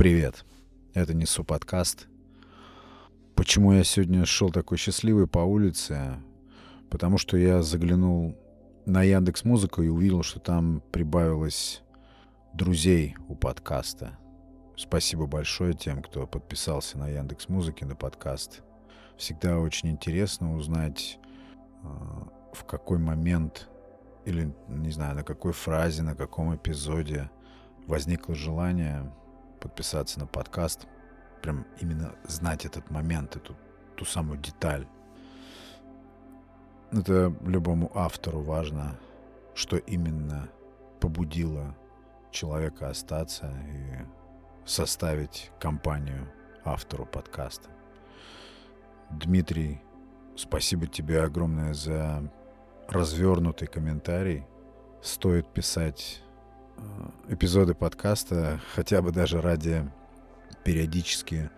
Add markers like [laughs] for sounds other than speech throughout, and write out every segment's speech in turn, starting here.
Привет, это Несу подкаст. Почему я сегодня шел такой счастливый по улице? Потому что я заглянул на Яндекс Музыку и увидел, что там прибавилось друзей у подкаста. Спасибо большое тем, кто подписался на Яндекс Музыки на подкаст. Всегда очень интересно узнать, а, в какой момент или, не знаю, на какой фразе, на каком эпизоде возникло желание подписаться на подкаст, прям именно знать этот момент, эту ту самую деталь. Это любому автору важно, что именно побудило человека остаться и составить компанию автору подкаста. Дмитрий, спасибо тебе огромное за развернутый комментарий. Стоит писать эпизоды подкаста хотя бы даже ради периодически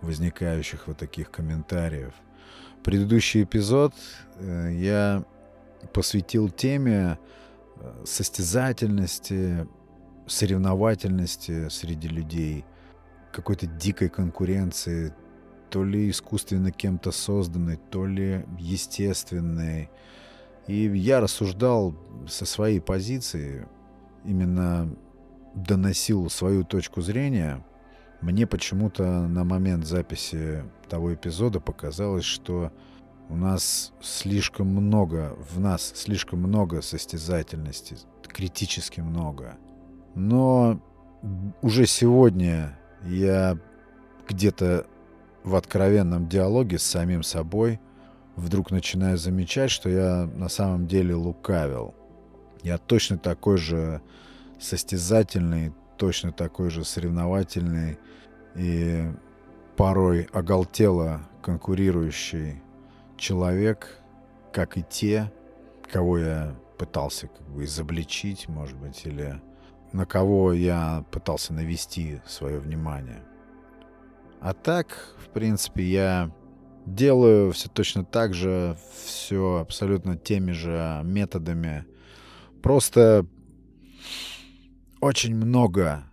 возникающих вот таких комментариев. Предыдущий эпизод э, я посвятил теме э, состязательности, соревновательности среди людей, какой-то дикой конкуренции, то ли искусственно кем-то созданной, то ли естественной. И я рассуждал со своей позиции, именно доносил свою точку зрения. Мне почему-то на момент записи того эпизода показалось, что у нас слишком много, в нас слишком много состязательности, критически много. Но уже сегодня я где-то в откровенном диалоге с самим собой вдруг начинаю замечать, что я на самом деле лукавил. Я точно такой же состязательный, точно такой же соревновательный и порой оголтело конкурирующий человек, как и те, кого я пытался как бы изобличить, может быть, или на кого я пытался навести свое внимание. А так, в принципе, я делаю все точно так же, все абсолютно теми же методами. Просто очень много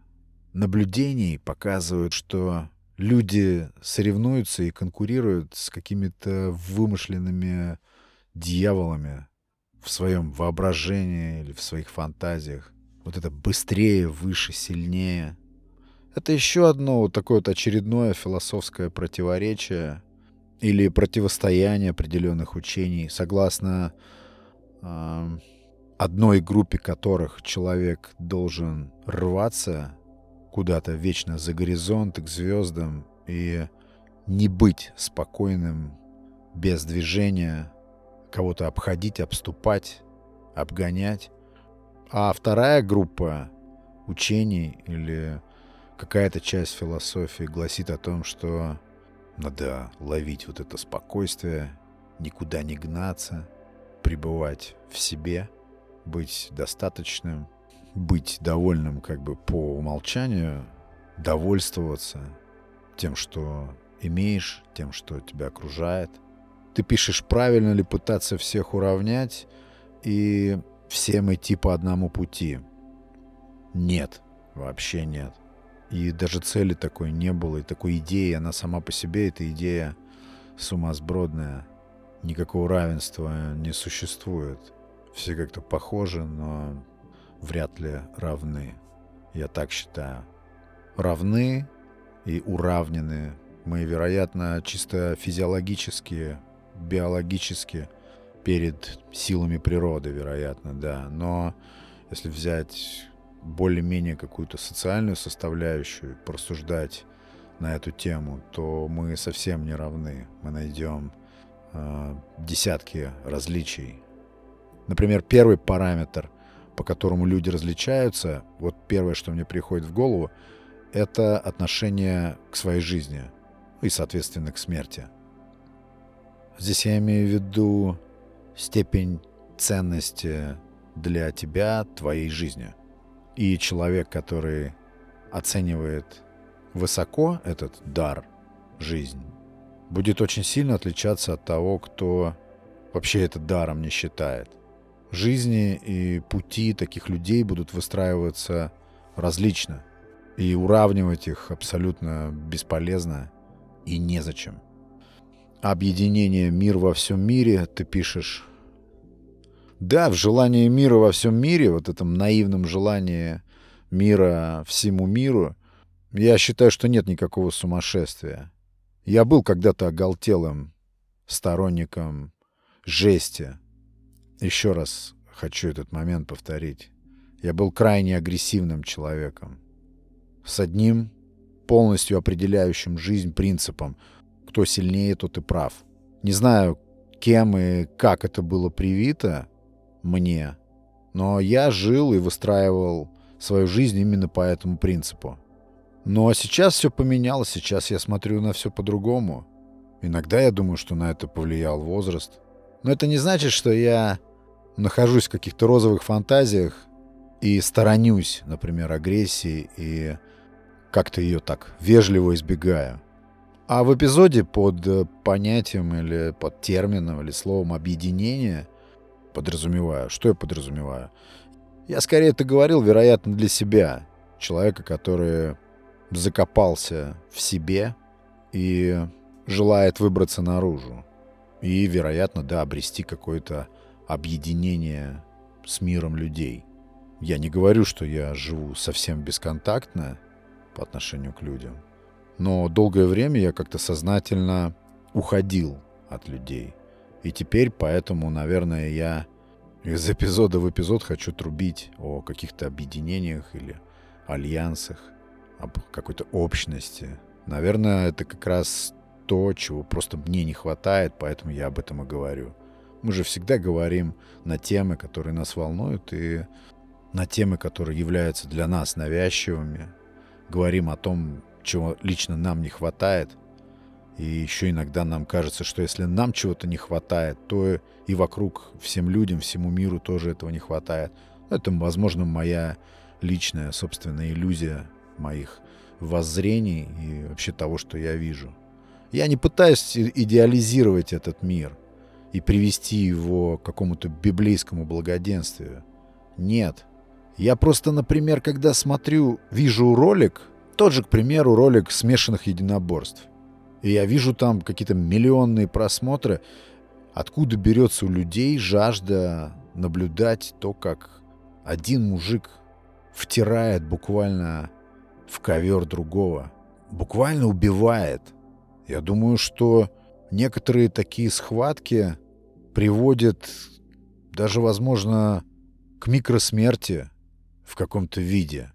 наблюдений показывают, что люди соревнуются и конкурируют с какими-то вымышленными дьяволами в своем воображении или в своих фантазиях. Вот это быстрее, выше, сильнее. Это еще одно вот такое вот очередное философское противоречие или противостояние определенных учений, согласно э, одной группе которых человек должен рваться куда-то вечно за горизонт, к звездам и не быть спокойным, без движения, кого-то обходить, обступать, обгонять. А вторая группа учений или какая-то часть философии гласит о том, что надо ловить вот это спокойствие, никуда не гнаться, пребывать в себе, быть достаточным, быть довольным как бы по умолчанию, довольствоваться тем, что имеешь, тем, что тебя окружает. Ты пишешь, правильно ли пытаться всех уравнять и всем идти по одному пути. Нет, вообще нет. И даже цели такой не было, и такой идеи, она сама по себе, эта идея сумасбродная. Никакого равенства не существует. Все как-то похожи, но вряд ли равны. Я так считаю. Равны и уравнены мы, вероятно, чисто физиологически, биологически перед силами природы, вероятно, да. Но если взять более-менее какую-то социальную составляющую, порассуждать на эту тему, то мы совсем не равны. Мы найдем э, десятки различий. Например, первый параметр, по которому люди различаются, вот первое, что мне приходит в голову, это отношение к своей жизни и, соответственно, к смерти. Здесь я имею в виду степень ценности для тебя, твоей жизни – и человек, который оценивает высоко этот дар, жизнь, будет очень сильно отличаться от того, кто вообще это даром не считает. Жизни и пути таких людей будут выстраиваться различно. И уравнивать их абсолютно бесполезно и незачем. Объединение «Мир во всем мире» ты пишешь. Да, в желании мира во всем мире, вот этом наивном желании мира всему миру, я считаю, что нет никакого сумасшествия. Я был когда-то оголтелым сторонником жести. Еще раз хочу этот момент повторить. Я был крайне агрессивным человеком. С одним полностью определяющим жизнь принципом «кто сильнее, тот и прав». Не знаю, кем и как это было привито мне, но я жил и выстраивал свою жизнь именно по этому принципу. Но сейчас все поменялось, сейчас я смотрю на все по-другому. Иногда я думаю, что на это повлиял возраст. Но это не значит, что я нахожусь в каких-то розовых фантазиях и сторонюсь, например, агрессии и как-то ее так вежливо избегаю. А в эпизоде под э, понятием или под термином или словом объединение подразумеваю. Что я подразумеваю? Я скорее это говорил, вероятно, для себя. Человека, который закопался в себе и желает выбраться наружу. И, вероятно, да, обрести какое-то объединение с миром людей. Я не говорю, что я живу совсем бесконтактно по отношению к людям, но долгое время я как-то сознательно уходил от людей. И теперь поэтому, наверное, я из эпизода в эпизод хочу трубить о каких-то объединениях или альянсах, об какой-то общности. Наверное, это как раз то, чего просто мне не хватает, поэтому я об этом и говорю. Мы же всегда говорим на темы, которые нас волнуют, и на темы, которые являются для нас навязчивыми. Говорим о том, чего лично нам не хватает. И еще иногда нам кажется, что если нам чего-то не хватает, то и вокруг всем людям, всему миру тоже этого не хватает. Это, возможно, моя личная, собственная иллюзия моих воззрений и вообще того, что я вижу. Я не пытаюсь идеализировать этот мир и привести его к какому-то библейскому благоденствию. Нет. Я просто, например, когда смотрю, вижу ролик, тот же, к примеру, ролик смешанных единоборств, и я вижу там какие-то миллионные просмотры, откуда берется у людей жажда наблюдать то, как один мужик втирает буквально в ковер другого. Буквально убивает. Я думаю, что некоторые такие схватки приводят даже, возможно, к микросмерти в каком-то виде.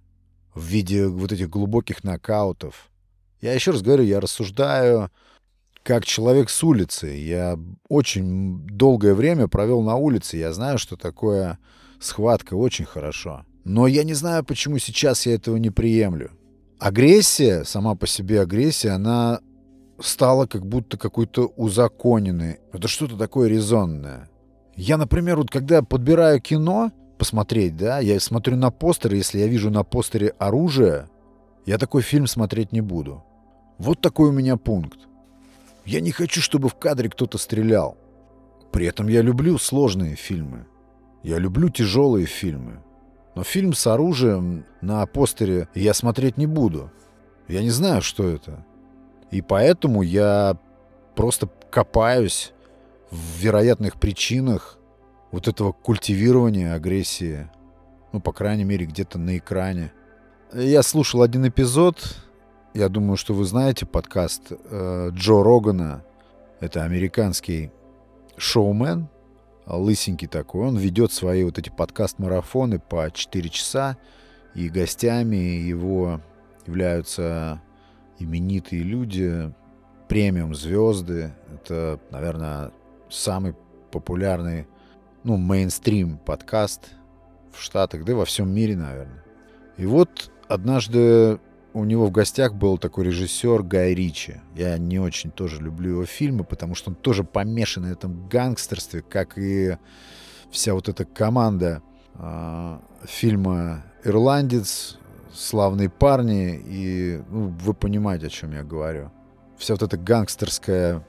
В виде вот этих глубоких нокаутов. Я еще раз говорю, я рассуждаю как человек с улицы. Я очень долгое время провел на улице. Я знаю, что такое схватка очень хорошо. Но я не знаю, почему сейчас я этого не приемлю агрессия, сама по себе агрессия, она стала как будто какой-то узаконенной. Это что-то такое резонное. Я, например, вот когда подбираю кино посмотреть, да, я смотрю на постер, если я вижу на постере оружие, я такой фильм смотреть не буду. Вот такой у меня пункт. Я не хочу, чтобы в кадре кто-то стрелял. При этом я люблю сложные фильмы. Я люблю тяжелые фильмы. Но фильм с оружием на постере я смотреть не буду. Я не знаю, что это. И поэтому я просто копаюсь в вероятных причинах вот этого культивирования агрессии. Ну, по крайней мере, где-то на экране. Я слушал один эпизод. Я думаю, что вы знаете подкаст э, Джо Рогана. Это американский шоумен, лысенький такой, он ведет свои вот эти подкаст-марафоны по 4 часа, и гостями его являются именитые люди, премиум-звезды. Это, наверное, самый популярный, ну, мейнстрим подкаст в Штатах, да и во всем мире, наверное. И вот однажды у него в гостях был такой режиссер Гай Ричи. Я не очень тоже люблю его фильмы, потому что он тоже помешан на этом гангстерстве, как и вся вот эта команда э, фильма «Ирландец», «Славные парни», и ну, вы понимаете, о чем я говорю. Вся вот эта гангстерская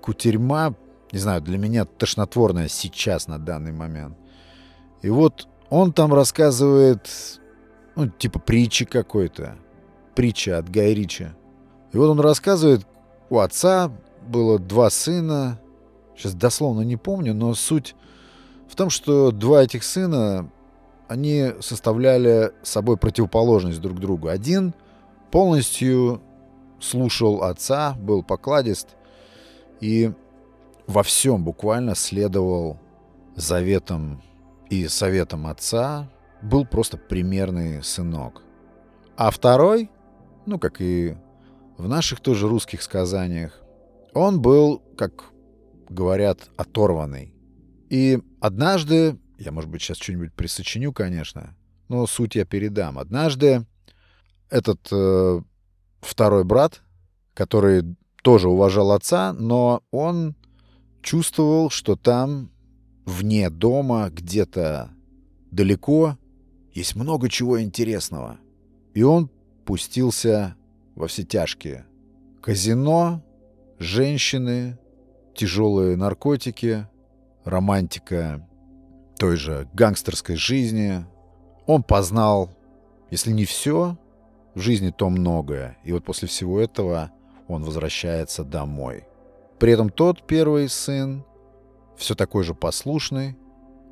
кутерьма, не знаю, для меня тошнотворная сейчас, на данный момент. И вот он там рассказывает, ну, типа притчи какой-то, притча от Гая Ричи. И вот он рассказывает, у отца было два сына, сейчас дословно не помню, но суть в том, что два этих сына, они составляли собой противоположность друг другу. Один полностью слушал отца, был покладист и во всем буквально следовал заветам и советам отца, был просто примерный сынок. А второй, ну, как и в наших тоже русских сказаниях, он был, как говорят, оторванный. И однажды, я, может быть, сейчас что-нибудь присочиню, конечно, но суть я передам. Однажды этот э, второй брат, который тоже уважал отца, но он чувствовал, что там, вне дома, где-то далеко, есть много чего интересного. И он пустился во все тяжкие. Казино, женщины, тяжелые наркотики, романтика той же гангстерской жизни. Он познал, если не все, в жизни то многое. И вот после всего этого он возвращается домой. При этом тот первый сын все такой же послушный,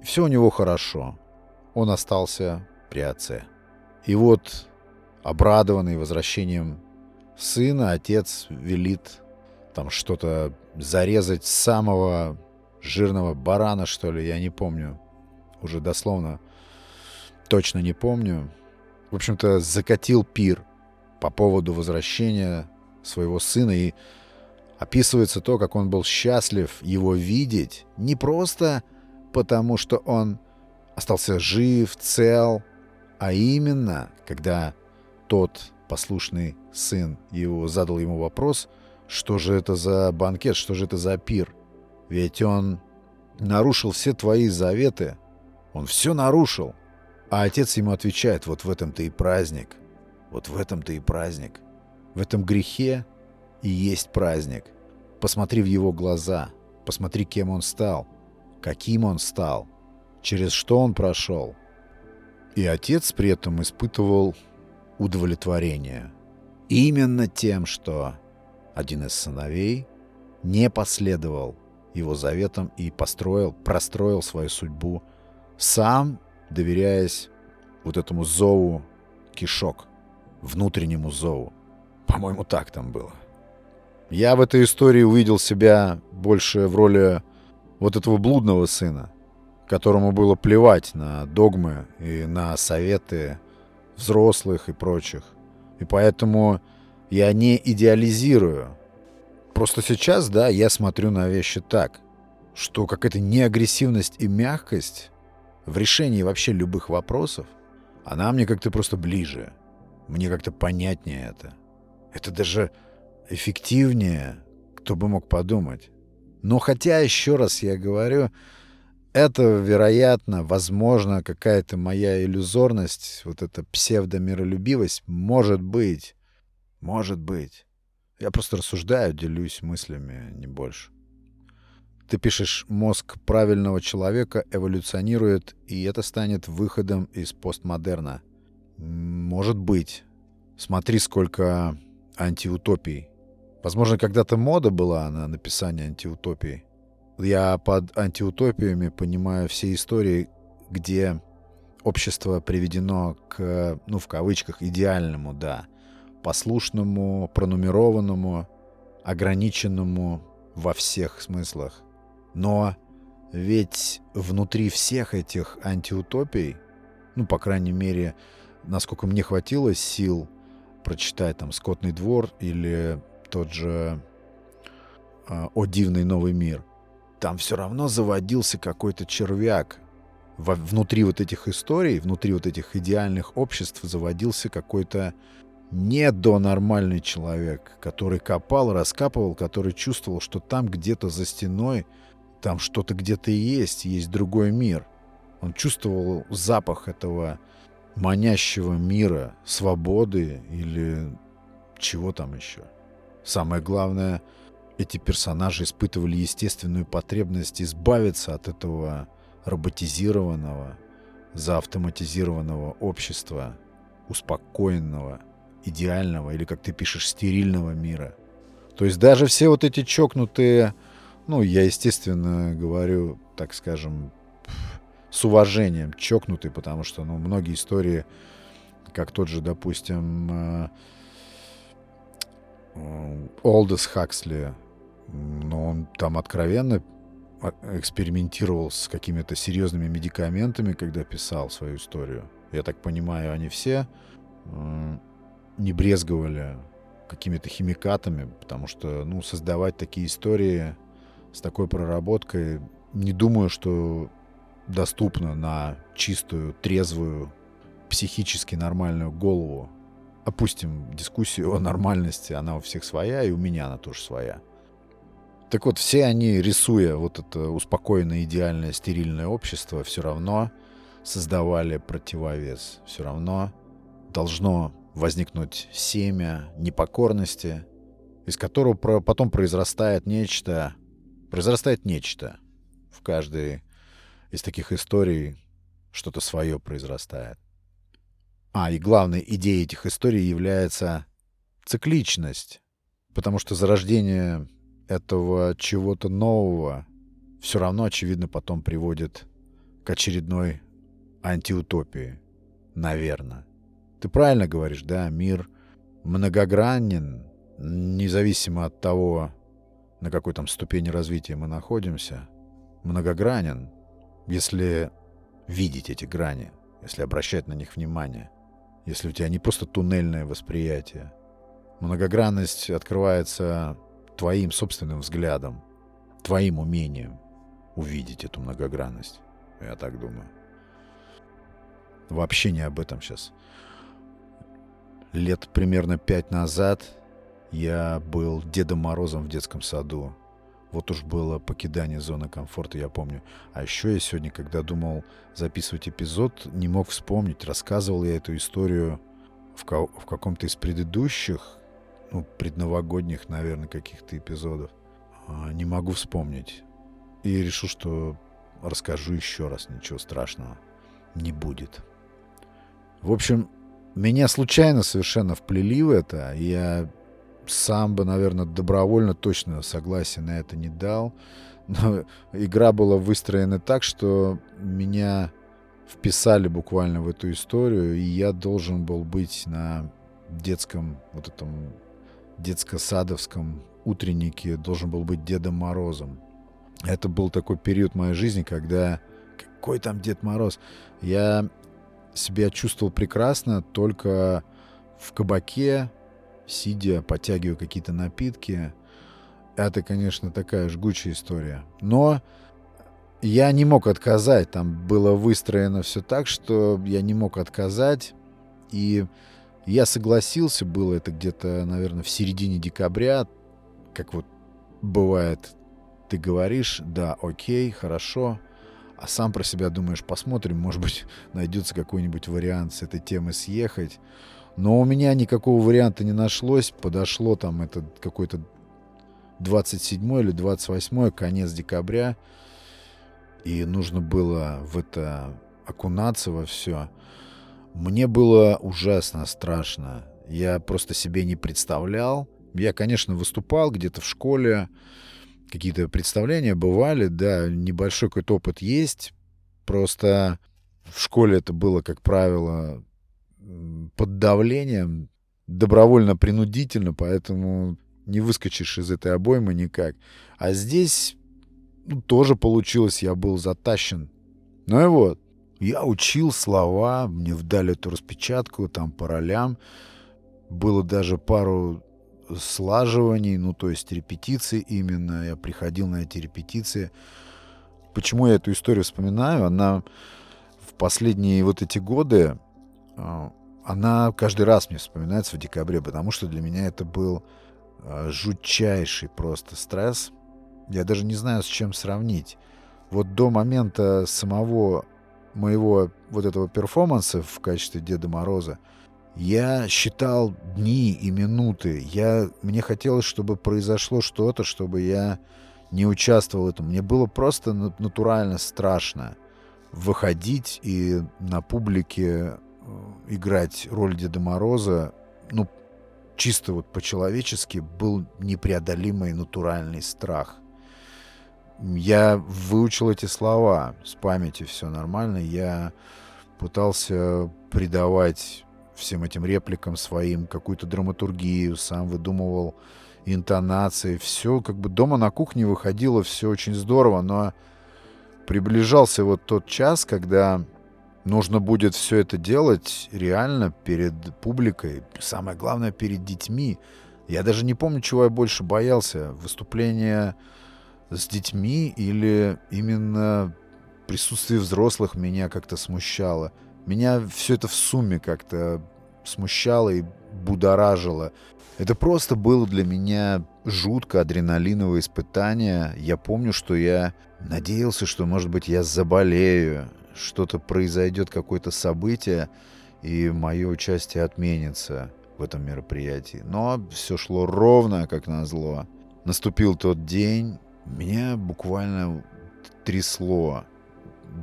все у него хорошо. Он остался при отце. И вот, обрадованный возвращением сына, отец велит там что-то зарезать самого жирного барана, что ли, я не помню. Уже дословно точно не помню в общем-то, закатил пир по поводу возвращения своего сына. И описывается то, как он был счастлив его видеть. Не просто потому, что он остался жив, цел, а именно, когда тот послушный сын его задал ему вопрос, что же это за банкет, что же это за пир. Ведь он нарушил все твои заветы. Он все нарушил. А отец ему отвечает, вот в этом-то и праздник. Вот в этом-то и праздник. В этом грехе и есть праздник. Посмотри в его глаза. Посмотри, кем он стал. Каким он стал. Через что он прошел. И отец при этом испытывал удовлетворение. Именно тем, что один из сыновей не последовал его заветам и построил, простроил свою судьбу сам доверяясь вот этому зову кишок, внутреннему зову. По-моему, так там было. Я в этой истории увидел себя больше в роли вот этого блудного сына, которому было плевать на догмы и на советы взрослых и прочих. И поэтому я не идеализирую. Просто сейчас, да, я смотрю на вещи так, что какая-то неагрессивность и мягкость в решении вообще любых вопросов, она мне как-то просто ближе. Мне как-то понятнее это. Это даже эффективнее, кто бы мог подумать. Но хотя, еще раз я говорю, это, вероятно, возможно, какая-то моя иллюзорность, вот эта псевдомиролюбивость, может быть, может быть. Я просто рассуждаю, делюсь мыслями, не больше. Ты пишешь, мозг правильного человека эволюционирует, и это станет выходом из постмодерна. Может быть. Смотри, сколько антиутопий. Возможно, когда-то мода была на написание антиутопий. Я под антиутопиями понимаю все истории, где общество приведено к, ну, в кавычках, идеальному, да, послушному, пронумерованному, ограниченному во всех смыслах. Но ведь внутри всех этих антиутопий, ну, по крайней мере, насколько мне хватило сил прочитать там «Скотный двор» или тот же э, «О дивный новый мир», там все равно заводился какой-то червяк. Во, внутри вот этих историй, внутри вот этих идеальных обществ заводился какой-то недонормальный человек, который копал, раскапывал, который чувствовал, что там где-то за стеной там что-то где-то есть, есть другой мир. Он чувствовал запах этого манящего мира, свободы или чего там еще. Самое главное, эти персонажи испытывали естественную потребность избавиться от этого роботизированного, заавтоматизированного общества, успокоенного, идеального или, как ты пишешь, стерильного мира. То есть даже все вот эти чокнутые, ну, я, естественно, говорю, так скажем, с уважением чокнутые, потому что, ну, многие истории, как тот же, допустим, Олдес э, Хаксли, ну, он там откровенно экспериментировал с какими-то серьезными медикаментами, когда писал свою историю. Я так понимаю, они все не брезговали какими-то химикатами, потому что, ну, создавать такие истории с такой проработкой, не думаю, что доступно на чистую, трезвую, психически нормальную голову. Опустим дискуссию [laughs] о нормальности, она у всех своя, и у меня она тоже своя. Так вот, все они, рисуя вот это успокоенное, идеальное, стерильное общество, все равно создавали противовес. Все равно должно возникнуть семя непокорности, из которого потом произрастает нечто, произрастает нечто. В каждой из таких историй что-то свое произрастает. А, и главной идеей этих историй является цикличность, потому что зарождение этого чего-то нового все равно, очевидно, потом приводит к очередной антиутопии. Наверное. Ты правильно говоришь, да, мир многогранен, независимо от того, на какой там ступени развития мы находимся, многогранен, если видеть эти грани, если обращать на них внимание, если у тебя не просто туннельное восприятие. Многогранность открывается твоим собственным взглядом, твоим умением увидеть эту многогранность. Я так думаю. Вообще не об этом сейчас. Лет примерно пять назад я был Дедом Морозом в детском саду. Вот уж было покидание зоны комфорта, я помню. А еще я сегодня, когда думал записывать эпизод, не мог вспомнить, рассказывал я эту историю в, ка- в каком-то из предыдущих ну, предновогодних, наверное, каких-то эпизодов. А, не могу вспомнить. И решил, что расскажу еще раз, ничего страшного не будет. В общем, меня случайно совершенно вплели в это. Я сам бы, наверное, добровольно точно согласия на это не дал. Но игра была выстроена так, что меня вписали буквально в эту историю, и я должен был быть на детском вот этом детско-садовском утреннике должен был быть Дедом Морозом. Это был такой период моей жизни, когда... Какой там Дед Мороз? Я себя чувствовал прекрасно только в кабаке, сидя, подтягивая какие-то напитки. Это, конечно, такая жгучая история. Но я не мог отказать. Там было выстроено все так, что я не мог отказать. И я согласился, было это где-то, наверное, в середине декабря, как вот бывает, ты говоришь, да, окей, хорошо, а сам про себя думаешь, посмотрим, может быть, [laughs] найдется какой-нибудь вариант с этой темы съехать. Но у меня никакого варианта не нашлось, подошло там это какой-то 27 или 28 конец декабря, и нужно было в это окунаться во все. Мне было ужасно страшно. Я просто себе не представлял. Я, конечно, выступал где-то в школе. Какие-то представления бывали, да, небольшой какой-то опыт есть. Просто в школе это было, как правило, под давлением, добровольно-принудительно, поэтому не выскочишь из этой обоймы никак. А здесь ну, тоже получилось, я был затащен. Ну и вот, я учил слова, мне вдали эту распечатку, там по ролям. Было даже пару слаживаний, ну, то есть репетиции именно. Я приходил на эти репетиции. Почему я эту историю вспоминаю? Она в последние вот эти годы, а, она каждый раз мне вспоминается в декабре, потому что для меня это был а, жутчайший просто стресс. Я даже не знаю, с чем сравнить. Вот до момента самого моего вот этого перформанса в качестве Деда Мороза, я считал дни и минуты. Я, мне хотелось, чтобы произошло что-то, чтобы я не участвовал в этом. Мне было просто натурально страшно выходить и на публике играть роль Деда Мороза. ну, чисто вот по-человечески был непреодолимый натуральный страх. Я выучил эти слова с памяти, все нормально. Я пытался придавать всем этим репликам своим какую-то драматургию, сам выдумывал интонации, все как бы дома на кухне выходило все очень здорово, но приближался вот тот час, когда нужно будет все это делать реально перед публикой, самое главное перед детьми. Я даже не помню, чего я больше боялся, выступление с детьми или именно присутствие взрослых меня как-то смущало. Меня все это в сумме как-то смущало и будоражило. Это просто было для меня жутко адреналиновое испытание. Я помню, что я надеялся, что, может быть, я заболею, что-то произойдет, какое-то событие, и мое участие отменится в этом мероприятии. Но все шло ровно, как назло. Наступил тот день, меня буквально трясло.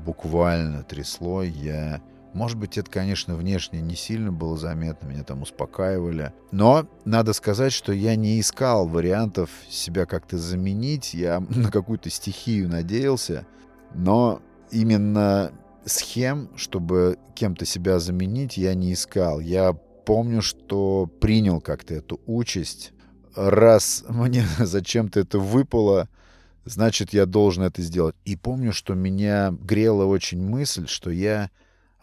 Буквально трясло. Я может быть, это, конечно, внешне не сильно было заметно, меня там успокаивали. Но надо сказать, что я не искал вариантов себя как-то заменить. Я [laughs] на какую-то стихию надеялся. Но именно схем, чтобы кем-то себя заменить, я не искал. Я помню, что принял как-то эту участь. Раз мне [laughs] зачем-то это выпало, значит, я должен это сделать. И помню, что меня грела очень мысль, что я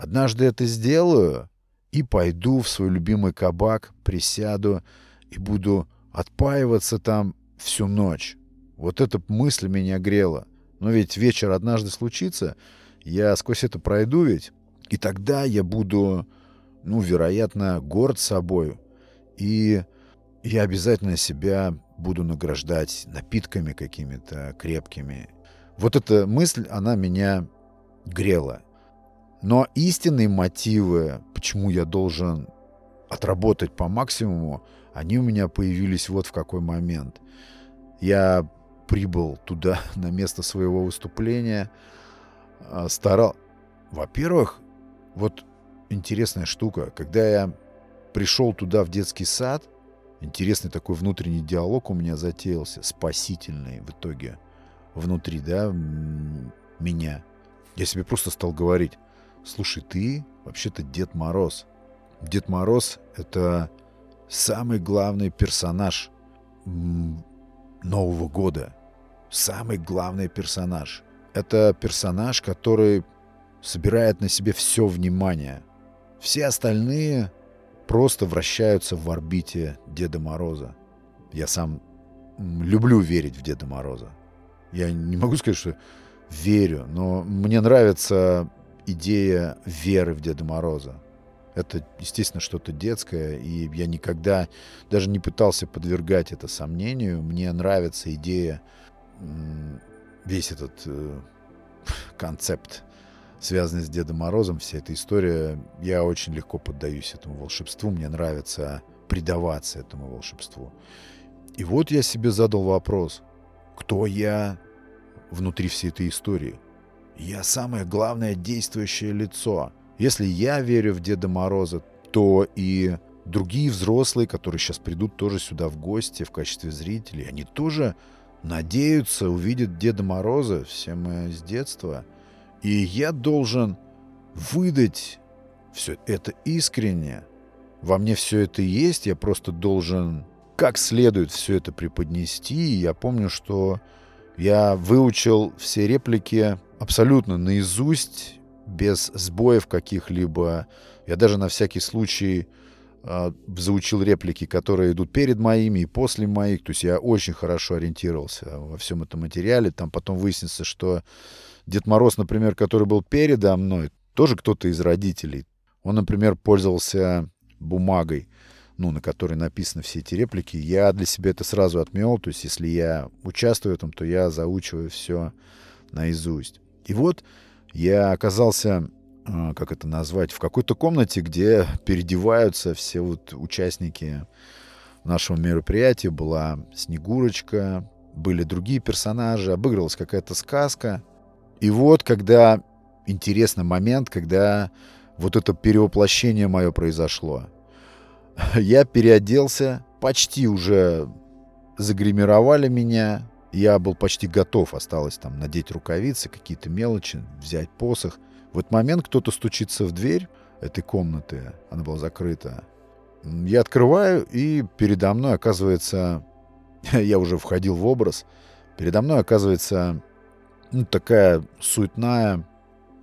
Однажды это сделаю и пойду в свой любимый кабак, присяду и буду отпаиваться там всю ночь. Вот эта мысль меня грела. Но ведь вечер однажды случится, я сквозь это пройду ведь, и тогда я буду, ну, вероятно, горд собой, и я обязательно себя буду награждать напитками какими-то крепкими. Вот эта мысль, она меня грела. Но истинные мотивы, почему я должен отработать по максимуму, они у меня появились вот в какой момент. Я прибыл туда, [laughs] на место своего выступления, а, старал... Во-первых, вот интересная штука, когда я пришел туда в детский сад, интересный такой внутренний диалог у меня затеялся, спасительный в итоге внутри, да, меня. Я себе просто стал говорить, Слушай, ты вообще-то Дед Мороз. Дед Мороз — это самый главный персонаж Нового года. Самый главный персонаж. Это персонаж, который собирает на себе все внимание. Все остальные просто вращаются в орбите Деда Мороза. Я сам люблю верить в Деда Мороза. Я не могу сказать, что верю, но мне нравится идея веры в Деда Мороза. Это, естественно, что-то детское, и я никогда даже не пытался подвергать это сомнению. Мне нравится идея, весь этот э, [laughs] концепт, связанный с Дедом Морозом, вся эта история. Я очень легко поддаюсь этому волшебству, мне нравится предаваться этому волшебству. И вот я себе задал вопрос, кто я внутри всей этой истории – я самое главное действующее лицо. Если я верю в Деда Мороза, то и другие взрослые, которые сейчас придут тоже сюда в гости в качестве зрителей, они тоже надеются увидеть Деда Мороза, все мы с детства. И я должен выдать все это искренне. Во мне все это есть, я просто должен как следует все это преподнести. И я помню, что я выучил все реплики абсолютно наизусть, без сбоев каких-либо. Я даже на всякий случай заучил реплики, которые идут перед моими и после моих. То есть я очень хорошо ориентировался во всем этом материале. Там потом выяснится, что Дед Мороз, например, который был передо мной, тоже кто-то из родителей. Он, например, пользовался бумагой, ну, на которой написаны все эти реплики. Я для себя это сразу отмел. То есть если я участвую в этом, то я заучиваю все наизусть. И вот я оказался, а, как это назвать, в какой-то комнате, где переодеваются все вот участники нашего мероприятия. Была Снегурочка, были другие персонажи, обыгрывалась какая-то сказка. И вот, когда интересный момент, когда вот это перевоплощение мое произошло. [laughs] Я переоделся, почти уже загримировали меня. Я был почти готов, осталось там надеть рукавицы, какие-то мелочи, взять посох. В этот момент кто-то стучится в дверь этой комнаты, она была закрыта. Я открываю, и передо мной оказывается... [laughs] Я уже входил в образ. Передо мной оказывается ну, такая суетная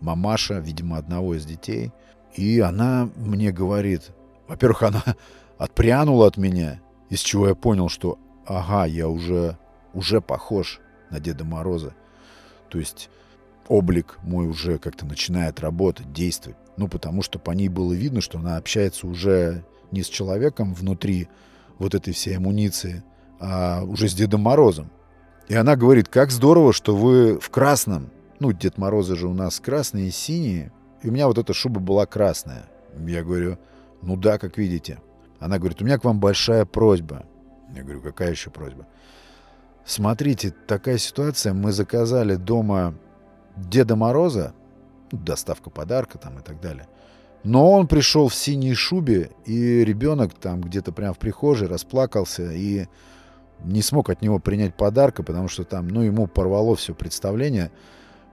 мамаша, видимо, одного из детей. И она мне говорит... Во-первых, она [laughs] отпрянула от меня, из чего я понял, что ага, я уже, уже похож на Деда Мороза. То есть облик мой уже как-то начинает работать, действовать. Ну, потому что по ней было видно, что она общается уже не с человеком внутри вот этой всей амуниции, а уже с Дедом Морозом. И она говорит, как здорово, что вы в красном. Ну, Дед Морозы же у нас красные и синие. И у меня вот эта шуба была красная. Я говорю, ну да, как видите. Она говорит, у меня к вам большая просьба. Я говорю, какая еще просьба? Смотрите, такая ситуация. Мы заказали дома Деда Мороза, доставка подарка там и так далее. Но он пришел в синей шубе, и ребенок там где-то прямо в прихожей расплакался и не смог от него принять подарка, потому что там, ну, ему порвало все представление.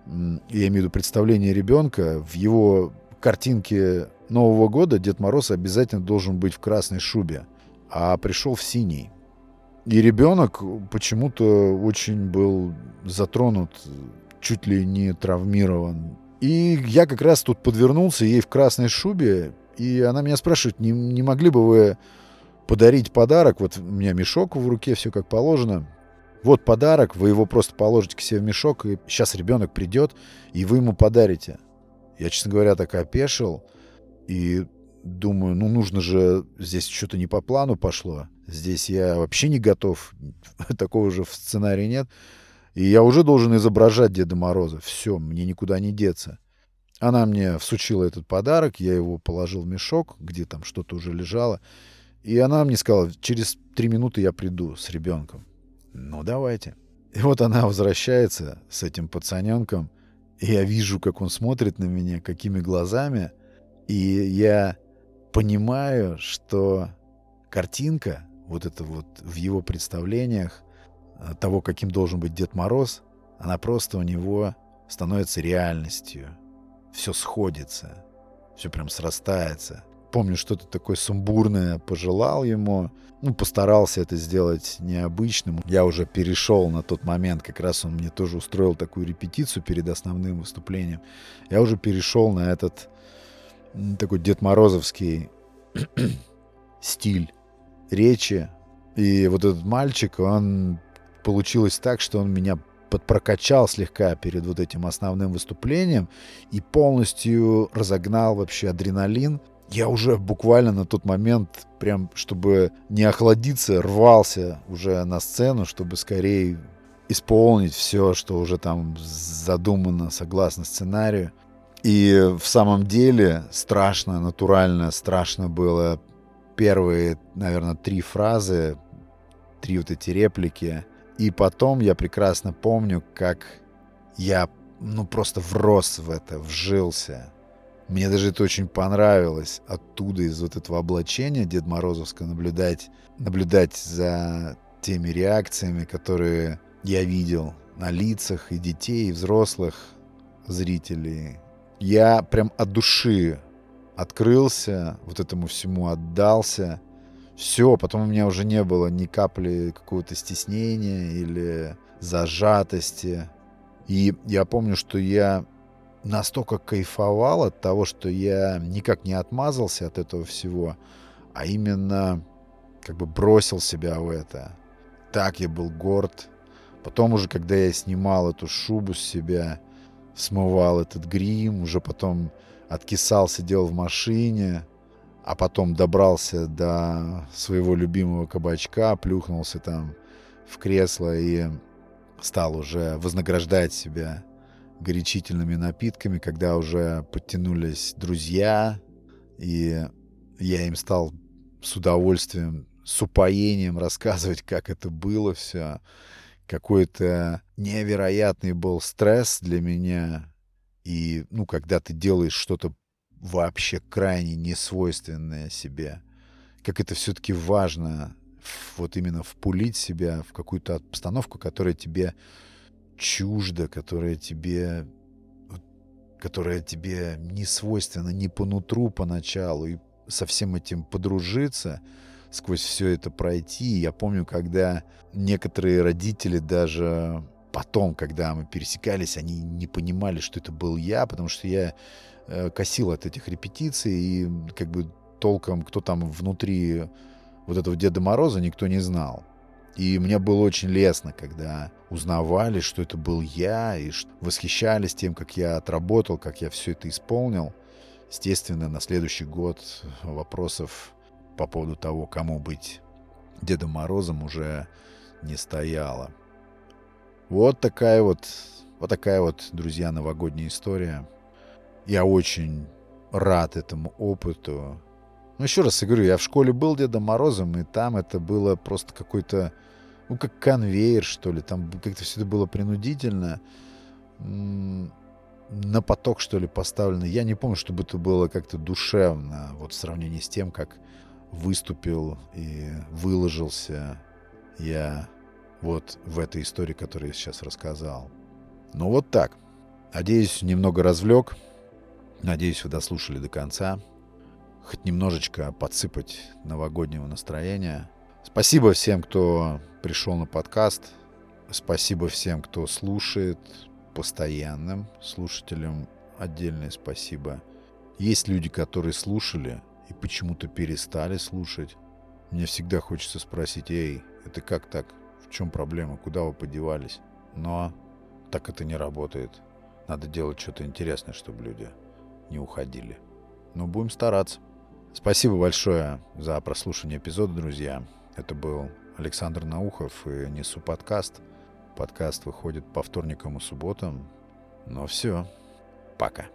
Я имею в виду представление ребенка. В его картинке Нового года Дед Мороз обязательно должен быть в красной шубе, а пришел в синий. И ребенок почему-то очень был затронут, чуть ли не травмирован. И я как раз тут подвернулся ей в красной шубе, и она меня спрашивает, не, не могли бы вы подарить подарок? Вот у меня мешок в руке, все как положено. Вот подарок, вы его просто положите к себе в мешок, и сейчас ребенок придет, и вы ему подарите. Я, честно говоря, так опешил, и думаю, ну нужно же, здесь что-то не по плану пошло. Здесь я вообще не готов. [laughs] Такого же в сценарии нет. И я уже должен изображать Деда Мороза. Все, мне никуда не деться. Она мне всучила этот подарок, я его положил в мешок, где там что-то уже лежало. И она мне сказала, через три минуты я приду с ребенком. Ну, давайте. И вот она возвращается с этим пацаненком, и я вижу, как он смотрит на меня, какими глазами. И я понимаю, что картинка, вот это вот в его представлениях того, каким должен быть Дед Мороз, она просто у него становится реальностью. Все сходится, все прям срастается. Помню, что-то такое сумбурное пожелал ему, ну, постарался это сделать необычным. Я уже перешел на тот момент, как раз он мне тоже устроил такую репетицию перед основным выступлением. Я уже перешел на этот такой Дед Морозовский [clears throat] стиль речи. И вот этот мальчик, он получилось так, что он меня подпрокачал слегка перед вот этим основным выступлением и полностью разогнал вообще адреналин. Я уже буквально на тот момент, прям чтобы не охладиться, рвался уже на сцену, чтобы скорее исполнить все, что уже там задумано согласно сценарию. И в самом деле страшно, натурально страшно было первые, наверное, три фразы, три вот эти реплики. И потом я прекрасно помню, как я, ну, просто врос в это, вжился. Мне даже это очень понравилось. Оттуда, из вот этого облачения Дед Морозовского наблюдать, наблюдать за теми реакциями, которые я видел на лицах и детей, и взрослых зрителей. Я прям от души открылся, вот этому всему отдался. Все, потом у меня уже не было ни капли какого-то стеснения или зажатости. И я помню, что я настолько кайфовал от того, что я никак не отмазался от этого всего, а именно как бы бросил себя в это. Так я был горд. Потом уже, когда я снимал эту шубу с себя, смывал этот грим, уже потом откисал, сидел в машине, а потом добрался до своего любимого кабачка, плюхнулся там в кресло и стал уже вознаграждать себя горячительными напитками, когда уже подтянулись друзья, и я им стал с удовольствием, с упоением рассказывать, как это было все. Какой-то невероятный был стресс для меня, и, ну, когда ты делаешь что-то вообще крайне несвойственное себе, как это все-таки важно вот именно впулить себя в какую-то обстановку, которая тебе чужда, которая тебе которая тебе не свойственна не по нутру поначалу, и со всем этим подружиться, сквозь все это пройти. Я помню, когда некоторые родители даже потом, когда мы пересекались, они не понимали, что это был я, потому что я косил от этих репетиций, и как бы толком, кто там внутри вот этого Деда Мороза, никто не знал. И мне было очень лестно, когда узнавали, что это был я, и восхищались тем, как я отработал, как я все это исполнил. Естественно, на следующий год вопросов по поводу того, кому быть Дедом Морозом, уже не стояло. Вот такая вот, вот такая вот, друзья, новогодняя история. Я очень рад этому опыту. Ну, еще раз говорю, я в школе был Дедом Морозом, и там это было просто какой-то, ну, как конвейер, что ли. Там как-то все это было принудительно. На поток, что ли, поставлено. Я не помню, чтобы это было как-то душевно, вот в сравнении с тем, как выступил и выложился я вот в этой истории, которую я сейчас рассказал. Ну вот так. Надеюсь, немного развлек. Надеюсь, вы дослушали до конца. Хоть немножечко подсыпать новогоднего настроения. Спасибо всем, кто пришел на подкаст. Спасибо всем, кто слушает. Постоянным слушателям отдельное спасибо. Есть люди, которые слушали и почему-то перестали слушать. Мне всегда хочется спросить, эй, это как так? В чем проблема? Куда вы подевались? Но так это не работает. Надо делать что-то интересное, чтобы люди не уходили. Но будем стараться. Спасибо большое за прослушивание эпизода, друзья. Это был Александр Наухов и Несу подкаст. Подкаст выходит по вторникам и субботам. Но все. Пока.